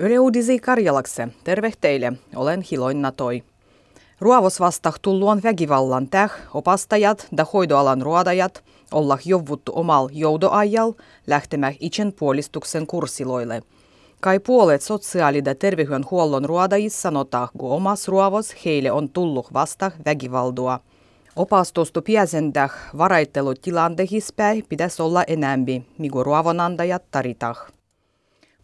Yle Uudisi Karjalakse. Terve teille. Olen Hiloin Toi. Ruovos vastah tulluon väkivallan täh, opastajat ja hoidoalan ruodajat olla jovuttu omal joudoajal lähtemään itsen puolistuksen kurssiloille. Kai puolet sosiaali- ja terveydenhuollon ruodajissa sanotaan, kun omas ruovos heille on tullut vasta väkivaldua. Opastustu piäsentäh varaittelutilantehispäin pitäisi olla enämpi, mikä ruovonantajat taritah.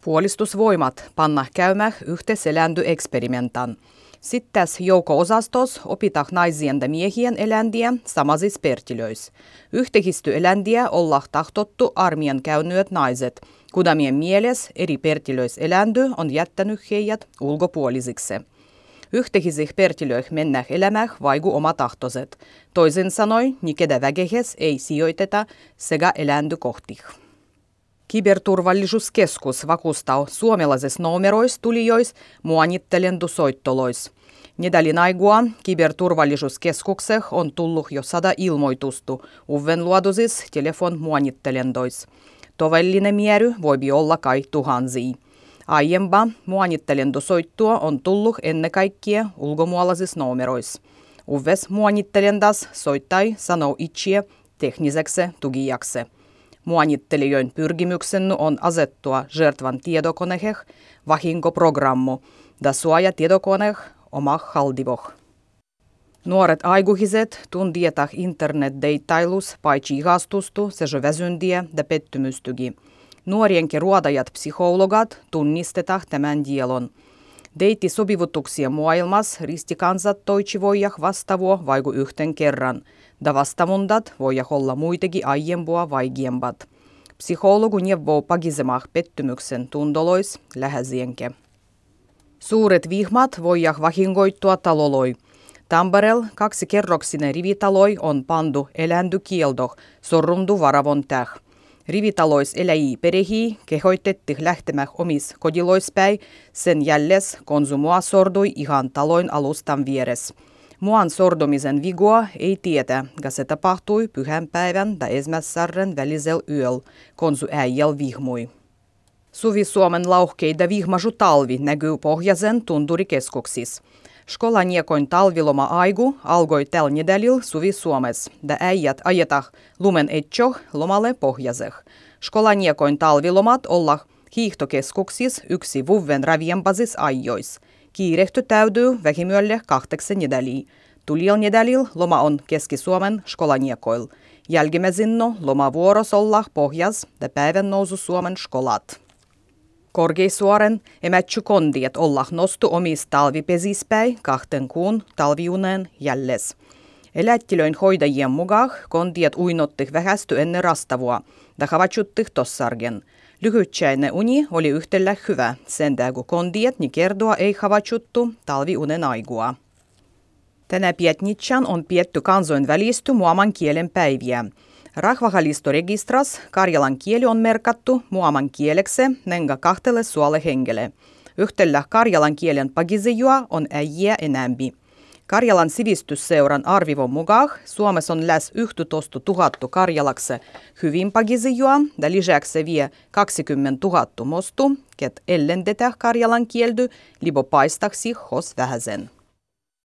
Puolistusvoimat panna käymä yhteiseländy eksperimentan. Sitten joukko-osastos opitah naisien ja miehien eländiä samasis pertilöis. Yhtehisty eländiä olla tahtottu armian käynyöt naiset. Kudamien mieles eri pertilöis eländy on jättänyt heidät ulkopuolisiksi. Yhtehisih pertilöih mennäh elämäh vaiku oma tahtoset. Toisin sanoi, nikedä vägehes ei sijoiteta sekä eländy kohtih. Kiberturvallisuuskeskus vakustaa suomalaisissa numeroissa tulijois muonittelendu soittolois. Nedalin aigua kiberturvallisuuskeskukseh on tullut jo sada ilmoitustu uven luodusis telefon muonittelendois. Tovellinen miery voi olla kai tuhansia. Aiempa muonittelendosoittua on tullut ennen kaikkea ulkomuolaisissa numeroissa. Uves muonittelendas soittai sanoo itse tekniseksi tugijaksi. Muanittelijoin pyrkimyksen on asettua Žertvan tiedokoneheh vahinkoprogrammu, da suoja tiedokoneh oma haldivoh. Nuoret aikuiset tuntietah internet-deittailus paitsi ihastustu, se väsyntiä ja pettymystygi. Nuorienkin ruodajat psykologat tunnistetah tämän dielon. Deitti sopivutuksia maailmas ristikansat toitsivoijah vastavuo vaiku yhten kerran – da vastamundat voi olla muitakin aiempua vaikeampat. Psykologu neuvoo pagisemah pettymyksen tundolois lähesienke. Suuret vihmat voivat vahingoittua taloloi. Tamperel kaksi kerroksinen rivitaloi on pandu eländykieldo sorrundu varavon täh. Rivitalois eläji perehi kehoitetti lähtemään omis kodiloispäin, sen jälles konsumua sordui ihan taloin alustan vieres. Muan sordomisen vigoa ei tietä, ja se tapahtui pyhänpäivän ja esmässärren välisel yöl, konsu äijäl vihmui. Suvi Suomen lauhkeida vihmasu talvi näkyy pohjaisen tunturikeskuksissa. Skolaniekoin talviloma aigu algoi tällä nedälil Suvi Suomes, da äijät ajetah lumen etcho lomalle pohjaseh. Skolaniekoin talvilomat olla hiihtokeskuksis yksi vuven raviempasis ajois – Kiirehty täytyy vähimyölle kahdeksan nedäliä. Tuliel nedälil loma on Keski-Suomen skolaniekoil. Jälkimmäisinno loma vuoros olla pohjas ja päivän nousu Suomen skolat. Korkeisuoren emätsy kondiet olla nostu omis talvipesispäi kahten kuun talviuneen jälles. Elättilöin hoidajien mukaan kondiet uinottih vähästy ennen rastavua, ja havaitsuttih tossargen – Lyhytsäinen uni oli yhtellä hyvä, sen kun kondiet niin kertoa ei havaitsuttu talviunen aigua. Tänä pietnitsan on pietty kansainvälistä muaman kielen päiviä. Rahvahalistoregistras karjalan kieli on merkattu muaman kieleksi nenga kahtelle suole hengelle. Yhtellä karjalan kielen pagizijua on äijä enämpi. Karjalan sivistysseuran arvivon mukaan Suomessa on läs 11 000 karjalakse hyvin pagizijua ja lisäksi vie 20 000 mostu, ket ellendetä karjalan kieldy libo paistaksi hos vähäsen.